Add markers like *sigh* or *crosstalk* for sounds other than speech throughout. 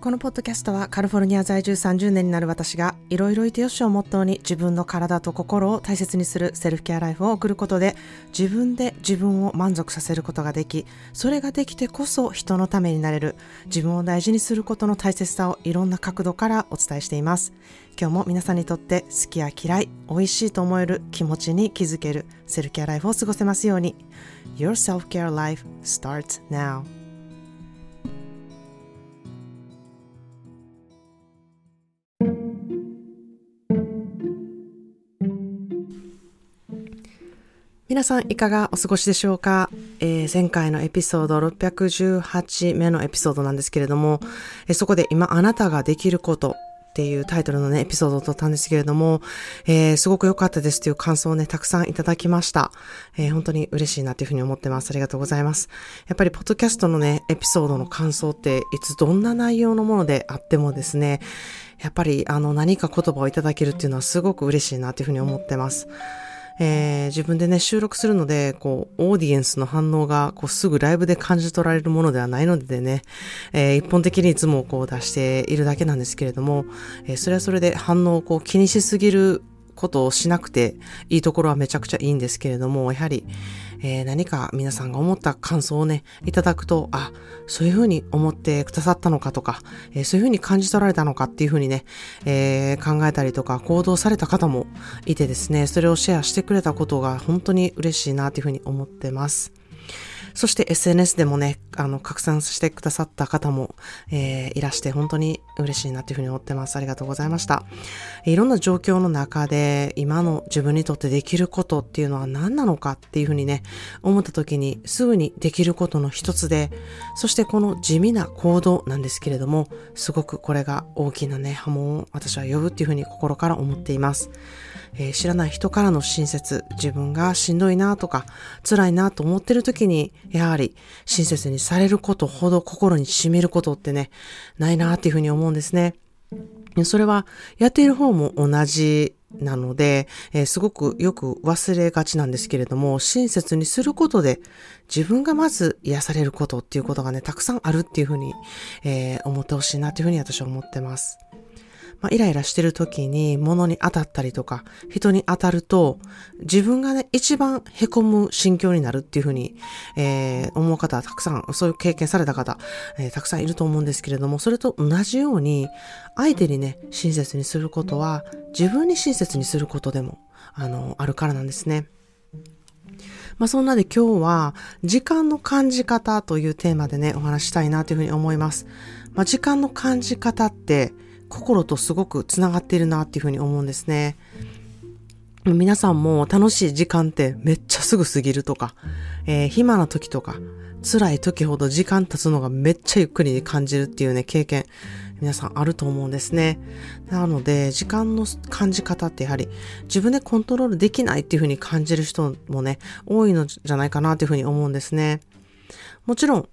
このポッドキャストはカリフォルニア在住30年になる私がいろいろいてよしをモットーに自分の体と心を大切にするセルフケアライフを送ることで自分で自分を満足させることができそれができてこそ人のためになれる自分を大事にすることの大切さをいろんな角度からお伝えしています。今日も皆さんにとって好きや嫌い美味しいと思える気持ちに気づけるセルフケアライフを過ごせますように。Your self-care life starts now. 皆さんいかがお過ごしでしょうか、えー、前回のエピソード618目のエピソードなんですけれども、えー、そこで今あなたができることっていうタイトルのね、エピソードを撮ったんですけれども、えー、すごく良かったですという感想をね、たくさんいただきました。え、本当に嬉しいなというふうに思ってます。ありがとうございます。やっぱり、ポッドキャストのね、エピソードの感想って、いつどんな内容のものであってもですね、やっぱり、あの、何か言葉をいただけるっていうのはすごく嬉しいなというふうに思ってます。えー、自分でね、収録するので、こう、オーディエンスの反応が、こう、すぐライブで感じ取られるものではないのでね、えー、一本的にいつもこう出しているだけなんですけれども、えー、それはそれで反応をこう気にしすぎることをしなくていいところはめちゃくちゃいいんですけれども、やはり、えー、何か皆さんが思った感想をね、いただくと、あ、そういうふうに思ってくださったのかとか、えー、そういうふうに感じ取られたのかっていうふうにね、えー、考えたりとか行動された方もいてですね、それをシェアしてくれたことが本当に嬉しいなというふうに思ってます。そして SNS でもね、あの、拡散してくださった方も、えー、いらして本当に嬉しいなというふうに思ってます。ありがとうございました。いろんな状況の中で、今の自分にとってできることっていうのは何なのかっていうふうにね、思った時にすぐにできることの一つで、そしてこの地味な行動なんですけれども、すごくこれが大きなね、波紋を私は呼ぶっていうふうに心から思っています。えー、知らない人からの親切、自分がしんどいなとか、辛いなと思ってる時に、やはり親切にされることほど心に染みることってね、ないなっていうふうに思うんですね。それは、やっている方も同じなので、えー、すごくよく忘れがちなんですけれども、親切にすることで自分がまず癒されることっていうことがね、たくさんあるっていうふうに、えー、思ってほしいなというふうに私は思ってます。まあ、イライラしてる時に物に当たったりとか、人に当たると、自分がね、一番凹む心境になるっていうふうに、えー、思う方はたくさん、そういう経験された方、えー、たくさんいると思うんですけれども、それと同じように、相手にね、親切にすることは、自分に親切にすることでも、あの、あるからなんですね。まあそんなで今日は時間の感じ方というテーマでね、お話したいなというふうに思います。まあ時間の感じ方って心とすごくつながっているなっていうふうに思うんですね。皆さんも楽しい時間ってめっちゃすぐ過ぎるとか、えー、暇な時とか、辛い時ほど時間経つのがめっちゃゆっくりに感じるっていうね、経験、皆さんあると思うんですね。なので、時間の感じ方ってやはり自分でコントロールできないっていうふうに感じる人もね、多いのじゃないかなというふうに思うんですね。もちろん、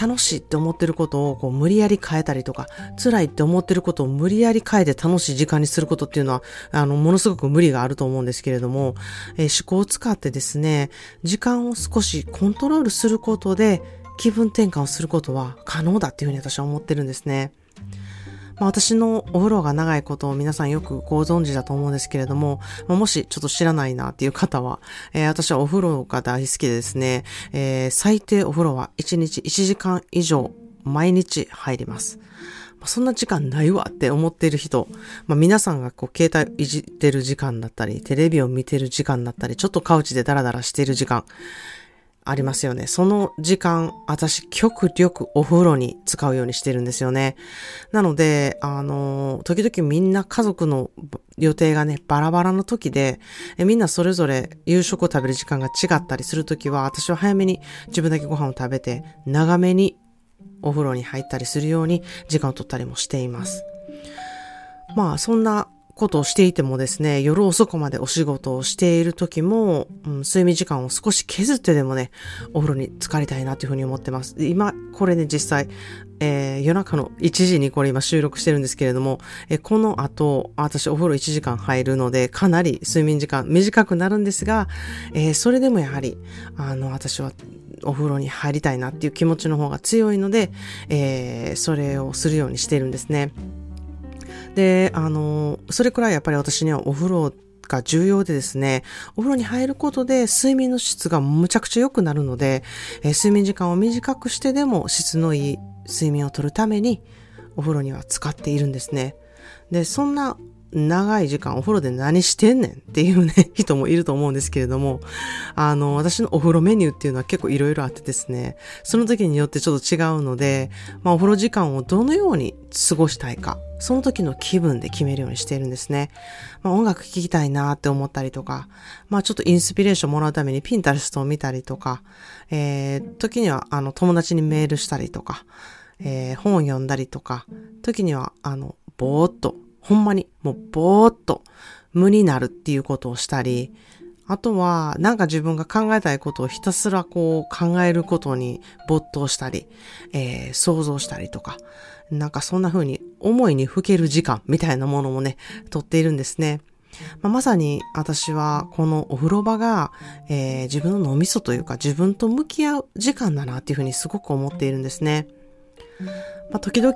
楽しいって思ってることをこう無理やり変えたりとか、辛いって思ってることを無理やり変えて楽しい時間にすることっていうのは、あの、ものすごく無理があると思うんですけれども、えー、思考を使ってですね、時間を少しコントロールすることで気分転換をすることは可能だっていうふうに私は思ってるんですね。まあ、私のお風呂が長いことを皆さんよくご存知だと思うんですけれども、まあ、もしちょっと知らないなっていう方は、えー、私はお風呂が大好きでですね、えー、最低お風呂は1日1時間以上毎日入ります。そんな時間ないわって思っている人、まあ、皆さんがこう携帯いじってる時間だったり、テレビを見てる時間だったり、ちょっとカウチでダラダラしている時間、ありますよね。その時間、私、極力お風呂に使うようにしてるんですよね。なので、あの、時々みんな家族の予定がね、バラバラの時で、えみんなそれぞれ夕食を食べる時間が違ったりする時は、私は早めに自分だけご飯を食べて、長めにお風呂に入ったりするように時間を取ったりもしています。まあ、そんなことをしていてもですね、夜遅くまでお仕事をしている時も、うん、睡眠時間を少し削ってでもね、お風呂に浸かりたいなというふうに思ってます。今、これね、実際、えー、夜中の1時にこれ今収録してるんですけれども、えー、この後、私お風呂1時間入るので、かなり睡眠時間短くなるんですが、えー、それでもやはり、あの、私はお風呂に入りたいなっていう気持ちの方が強いので、え、それをするようにしているんですね。で、あの、それくらいやっぱり私にはお風呂が重要でですね、お風呂に入ることで睡眠の質がむちゃくちゃ良くなるので、えー、睡眠時間を短くしてでも質のいい睡眠をとるためにお風呂には使っているんですね。で、そんな長い時間お風呂で何してんねんっていうね、人もいると思うんですけれども、あの、私のお風呂メニューっていうのは結構いろいろあってですね、その時によってちょっと違うので、まあお風呂時間をどのように過ごしたいか、その時の気分で決めるようにしているんですね。まあ音楽聴きたいなって思ったりとか、まあちょっとインスピレーションもらうためにピンタレストを見たりとか、えー、時にはあの友達にメールしたりとか、えー、本を読んだりとか、時にはあの、ぼーっとほんまにもうぼーっと無になるっていうことをしたり、あとは、なんか自分が考えたいことをひたすらこう考えることに没頭したり、えー、想像したりとか、なんかそんな風に思いにふける時間みたいなものもね、とっているんですね。まあ、まさに私はこのお風呂場が、えー、自分の脳みそというか自分と向き合う時間だなっていうふうにすごく思っているんですね。まあ、時々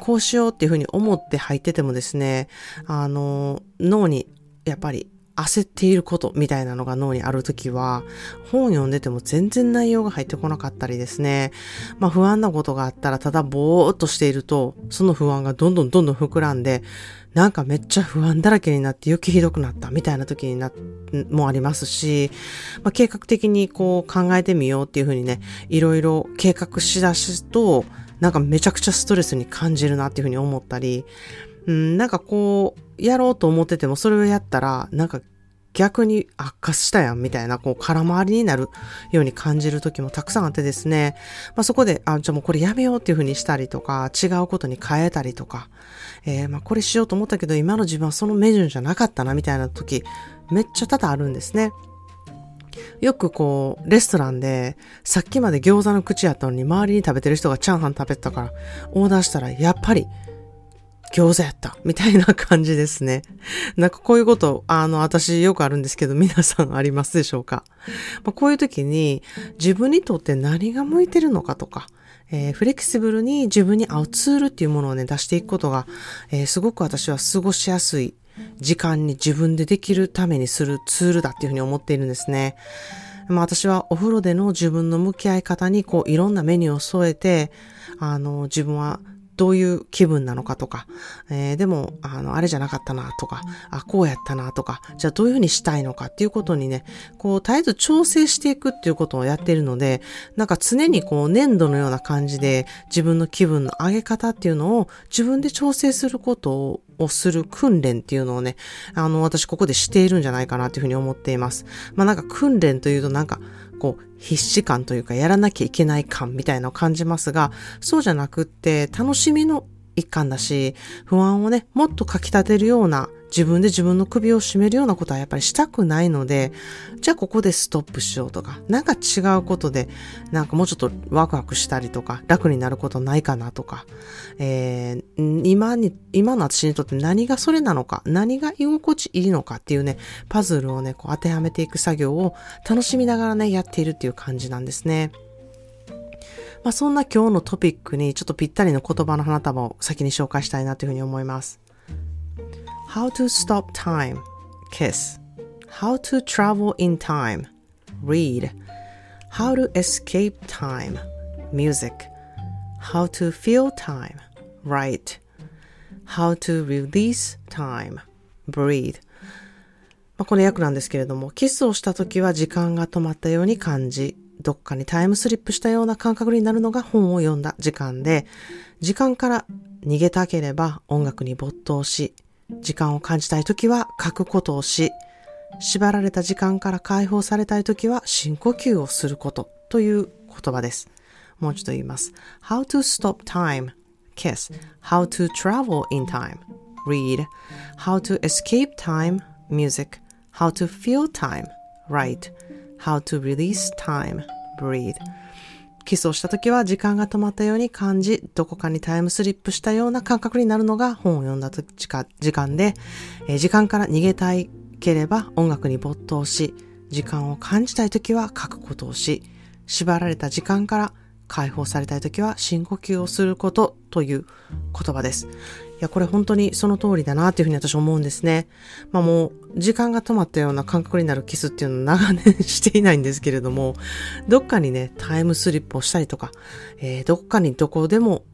こうしようっていうふうに思って入っててもですね、あの、脳にやっぱり焦っていることみたいなのが脳にあるときは、本読んでても全然内容が入ってこなかったりですね。まあ不安なことがあったらただぼーっとしていると、その不安がどんどんどんどん膨らんで、なんかめっちゃ不安だらけになって余計ひどくなったみたいな時にな、もありますし、まあ、計画的にこう考えてみようっていうふうにね、いろいろ計画しだすと、なんかめちゃくちゃストレスに感じるなっていうふうに思ったり、うん、なんかこう、やろうと思っててもそれをやったら、なんか逆に悪化したやんみたいな、こう空回りになるように感じる時もたくさんあってですね、まあそこで、あ、じゃあもうこれやめようっていうふうにしたりとか、違うことに変えたりとか、えー、まあこれしようと思ったけど今の自分はそのメジュンじゃなかったなみたいな時、めっちゃ多々あるんですね。よくこう、レストランで、さっきまで餃子の口やったのに周りに食べてる人がチャーハン食べたから、オーダーしたら、やっぱり、餃子やった。*laughs* みたいな感じですね。*laughs* なんかこういうこと、あの、私よくあるんですけど、皆さんありますでしょうか、まあ、こういう時に、自分にとって何が向いてるのかとか、えー、フレキシブルに自分に合うツールっていうものをね、出していくことが、えー、すごく私は過ごしやすい時間に自分でできるためにするツールだっていうふうに思っているんですね。まあ私はお風呂での自分の向き合い方にこういろんなメニューを添えて、あの自分はどういう気分なのかとか、えー、でも、あの、あれじゃなかったなとか、あ、こうやったなとか、じゃあどういうふうにしたいのかっていうことにね、こう、絶えず調整していくっていうことをやっているので、なんか常にこう、粘土のような感じで自分の気分の上げ方っていうのを自分で調整することをする訓練っていうのをね、あの、私ここでしているんじゃないかなっていうふうに思っています。まあなんか訓練というとなんか、こう、必死感というか、やらなきゃいけない感みたいなのを感じますが、そうじゃなくって、楽しみの一環だし、不安をね、もっとかき立てるような自分で自分の首を絞めるようなことはやっぱりしたくないので、じゃあここでストップしようとか、なんか違うことで、なんかもうちょっとワクワクしたりとか、楽になることないかなとか、えー、今に、今の私にとって何がそれなのか、何が居心地いいのかっていうね、パズルをね、こう当てはめていく作業を楽しみながらね、やっているっていう感じなんですね。まあ、そんな今日のトピックにちょっとぴったりの言葉の花束を先に紹介したいなというふうに思います。How to stop time Kiss How to travel in time Read How to escape time Music How to feel time Write How to release time Breathe まあ、この訳なんですけれども、キスをした時は時間が止まったように感じ、どっかにタイムスリップしたような感覚になるのが本を読んだ時間で、時間から逃げたければ音楽に没頭し、時間を感じたい時は書くことをし、縛られた時間から解放されたい時は深呼吸をすることという言葉です。もう一度言います。How to stop time. Kiss. How to travel in time. read. How to escape time, music. How to feel time, write. How to release time, breathe. キスをした時は時間が止まったように感じ、どこかにタイムスリップしたような感覚になるのが本を読んだ時間で、え時間から逃げたいければ音楽に没頭し、時間を感じたい時は書くことをし、縛られた時間から解放されたい時は深呼吸をすることという言葉です。いや、これ本当にその通りだなっていうふうに私思うんですね。まあもう、時間が止まったような感覚になるキスっていうのを長年 *laughs* していないんですけれども、どっかにね、タイムスリップをしたりとか、えー、どっかにどこでも、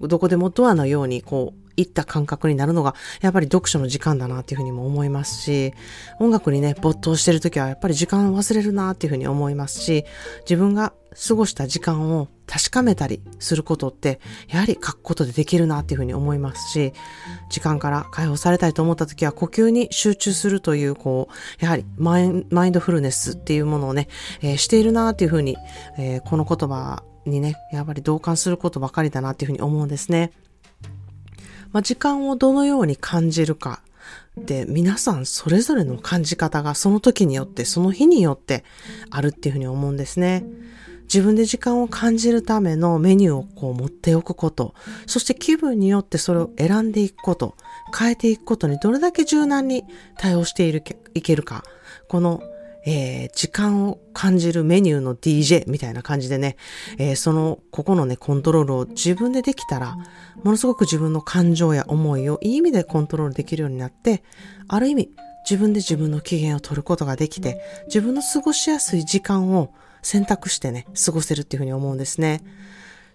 どこでもドアのようにこう、いった感覚になるのが、やっぱり読書の時間だなっていうふうにも思いますし、音楽にね、没頭してるときはやっぱり時間を忘れるなっていうふうに思いますし、自分が過ごした時間を確かめたりすることって、やはり書くことでできるなっていうふうに思いますし、時間から解放されたいと思った時は呼吸に集中するという、こう、やはりマインドフルネスっていうものをね、えー、しているなっていうふうに、えー、この言葉にね、やっぱり同感することばかりだなっていうふうに思うんですね。まあ、時間をどのように感じるかで、皆さんそれぞれの感じ方がその時によって、その日によってあるっていうふうに思うんですね。自分で時間を感じるためのメニューをこう持っておくこと、そして気分によってそれを選んでいくこと、変えていくことにどれだけ柔軟に対応しているいけるか、このえー、時間を感じるメニューの DJ みたいな感じでね、えー、その、ここのね、コントロールを自分でできたら、ものすごく自分の感情や思いをいい意味でコントロールできるようになって、ある意味、自分で自分の機嫌を取ることができて、自分の過ごしやすい時間を選択してね、過ごせるっていうふうに思うんですね。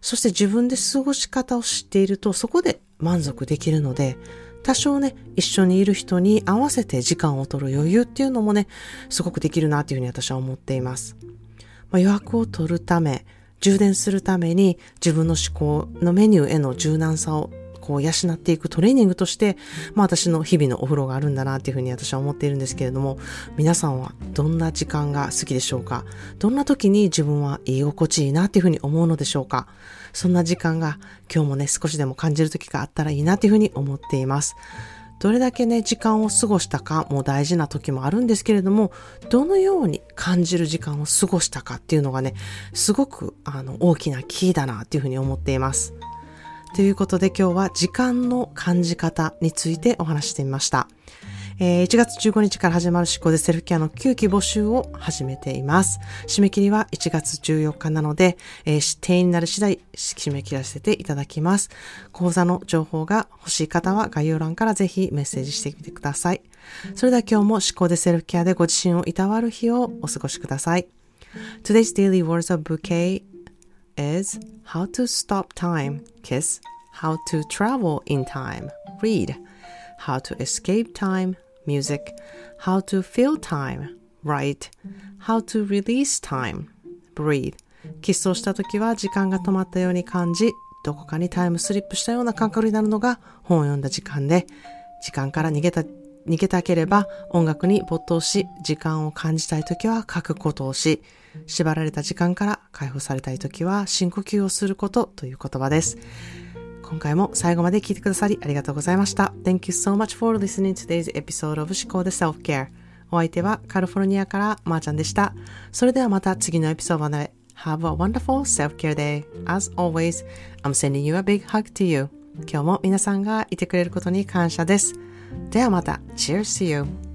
そして自分で過ごし方を知っていると、そこで満足できるので、多少ね、一緒にいる人に合わせて時間を取る余裕っていうのもね、すごくできるなっていうふうに私は思っています。まあ、余白を取るため、充電するために自分の思考のメニューへの柔軟さをこう養っていくトレーニングとして、まあ私の日々のお風呂があるんだなっていうふうに私は思っているんですけれども、皆さんはどんな時間が好きでしょうか？どんな時に自分は居心地いいなっていうふうに思うのでしょうか？そんな時間が今日もね、少しでも感じる時があったらいいなっていうふうに思っています。どれだけね、時間を過ごしたかも大事な時もあるんですけれども、どのように感じる時間を過ごしたかっていうのがね、すごくあの大きなキーだなっていうふうに思っています。ということで今日は時間の感じ方についてお話してみました。えー、1月15日から始まる思考でセルフケアの9期募集を始めています。締め切りは1月14日なので、えー、定員になる次第締め切らせていただきます。講座の情報が欲しい方は概要欄からぜひメッセージしてみてください。それでは今日も思考でセルフケアでご自身をいたわる日をお過ごしください。Today's daily words of bouquet is how to stop time, kiss, how to travel in time, read, how to escape time, music, how to feel time, write, how to release time, breathe. キスをした時は時間が止まったように感じ、どこかにタイムスリップしたような感覚になるのが本を読んだ時間で、時間から逃げた、逃げたければ音楽に没頭し、時間を感じたい時は書くことをし、縛られた時間から解放されたい時は深呼吸をすることという言葉です。今回も最後まで聞いてくださりありがとうございました。Thank you so much for listening to today's episode of 思考で Self-Care。お相手はカリフォルニアからまーちゃんでした。それではまた次のエピソードまで Have a wonderful self-care day. As always, I'm sending you a big hug to you. 今日も皆さんがいてくれることに感謝です。ではまた。Cheers to you.